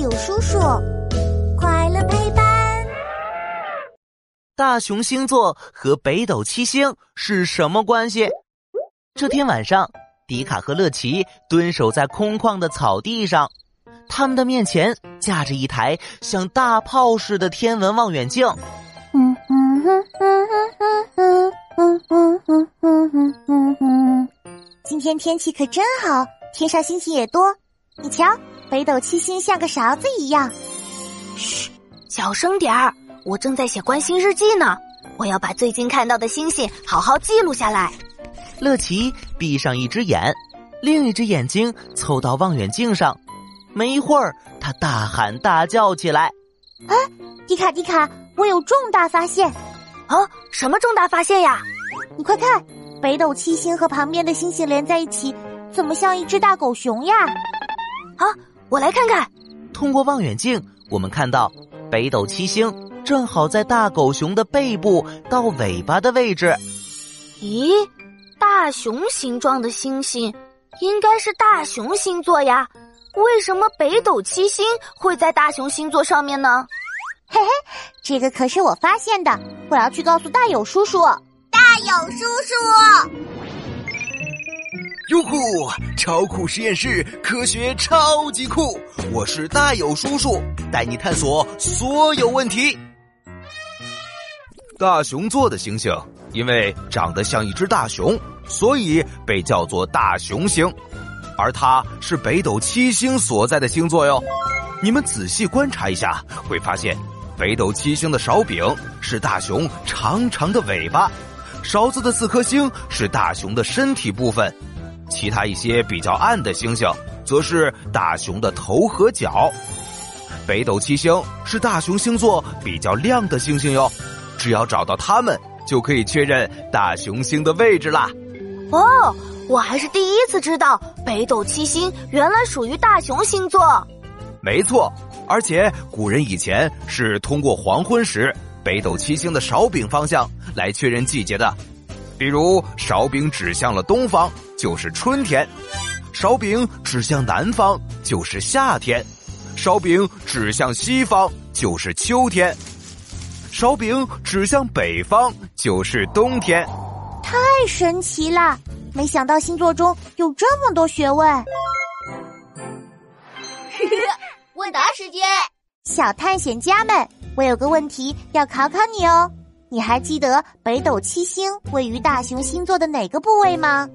友叔叔，快乐陪伴。大熊星座和北斗七星是什么关系？这天晚上，迪卡和乐奇蹲守在空旷的草地上，他们的面前架着一台像大炮似的天文望远镜。嗯嗯嗯嗯嗯嗯嗯嗯嗯嗯嗯嗯，今天天气可真好，天上星星也多。你瞧，北斗七星像个勺子一样。嘘，小声点儿，我正在写观星日记呢。我要把最近看到的星星好好记录下来。乐奇闭上一只眼，另一只眼睛凑到望远镜上。没一会儿，他大喊大叫起来：“啊，迪卡迪卡，我有重大发现！啊，什么重大发现呀？你快看，北斗七星和旁边的星星连在一起，怎么像一只大狗熊呀？”啊，我来看看。通过望远镜，我们看到北斗七星正好在大狗熊的背部到尾巴的位置。咦，大熊形状的星星应该是大熊星座呀？为什么北斗七星会在大熊星座上面呢？嘿嘿，这个可是我发现的，我要去告诉大友叔叔。大友叔叔。哟呼！超酷实验室，科学超级酷！我是大友叔叔，带你探索所有问题。大熊座的星星，因为长得像一只大熊，所以被叫做大熊星，而它是北斗七星所在的星座哟。你们仔细观察一下，会发现北斗七星的勺柄是大熊长长的尾巴，勺子的四颗星是大熊的身体部分。其他一些比较暗的星星，则是大熊的头和脚。北斗七星是大熊星座比较亮的星星哟，只要找到它们，就可以确认大熊星的位置啦。哦，我还是第一次知道北斗七星原来属于大熊星座。没错，而且古人以前是通过黄昏时北斗七星的勺柄方向来确认季节的。比如勺柄指向了东方，就是春天；勺柄指向南方，就是夏天；勺柄指向西方，就是秋天；勺柄指向北方，就是冬天。太神奇了！没想到星座中有这么多学问。问答时间，小探险家们，我有个问题要考考你哦。你还记得北斗七星位于大熊星座的哪个部位吗？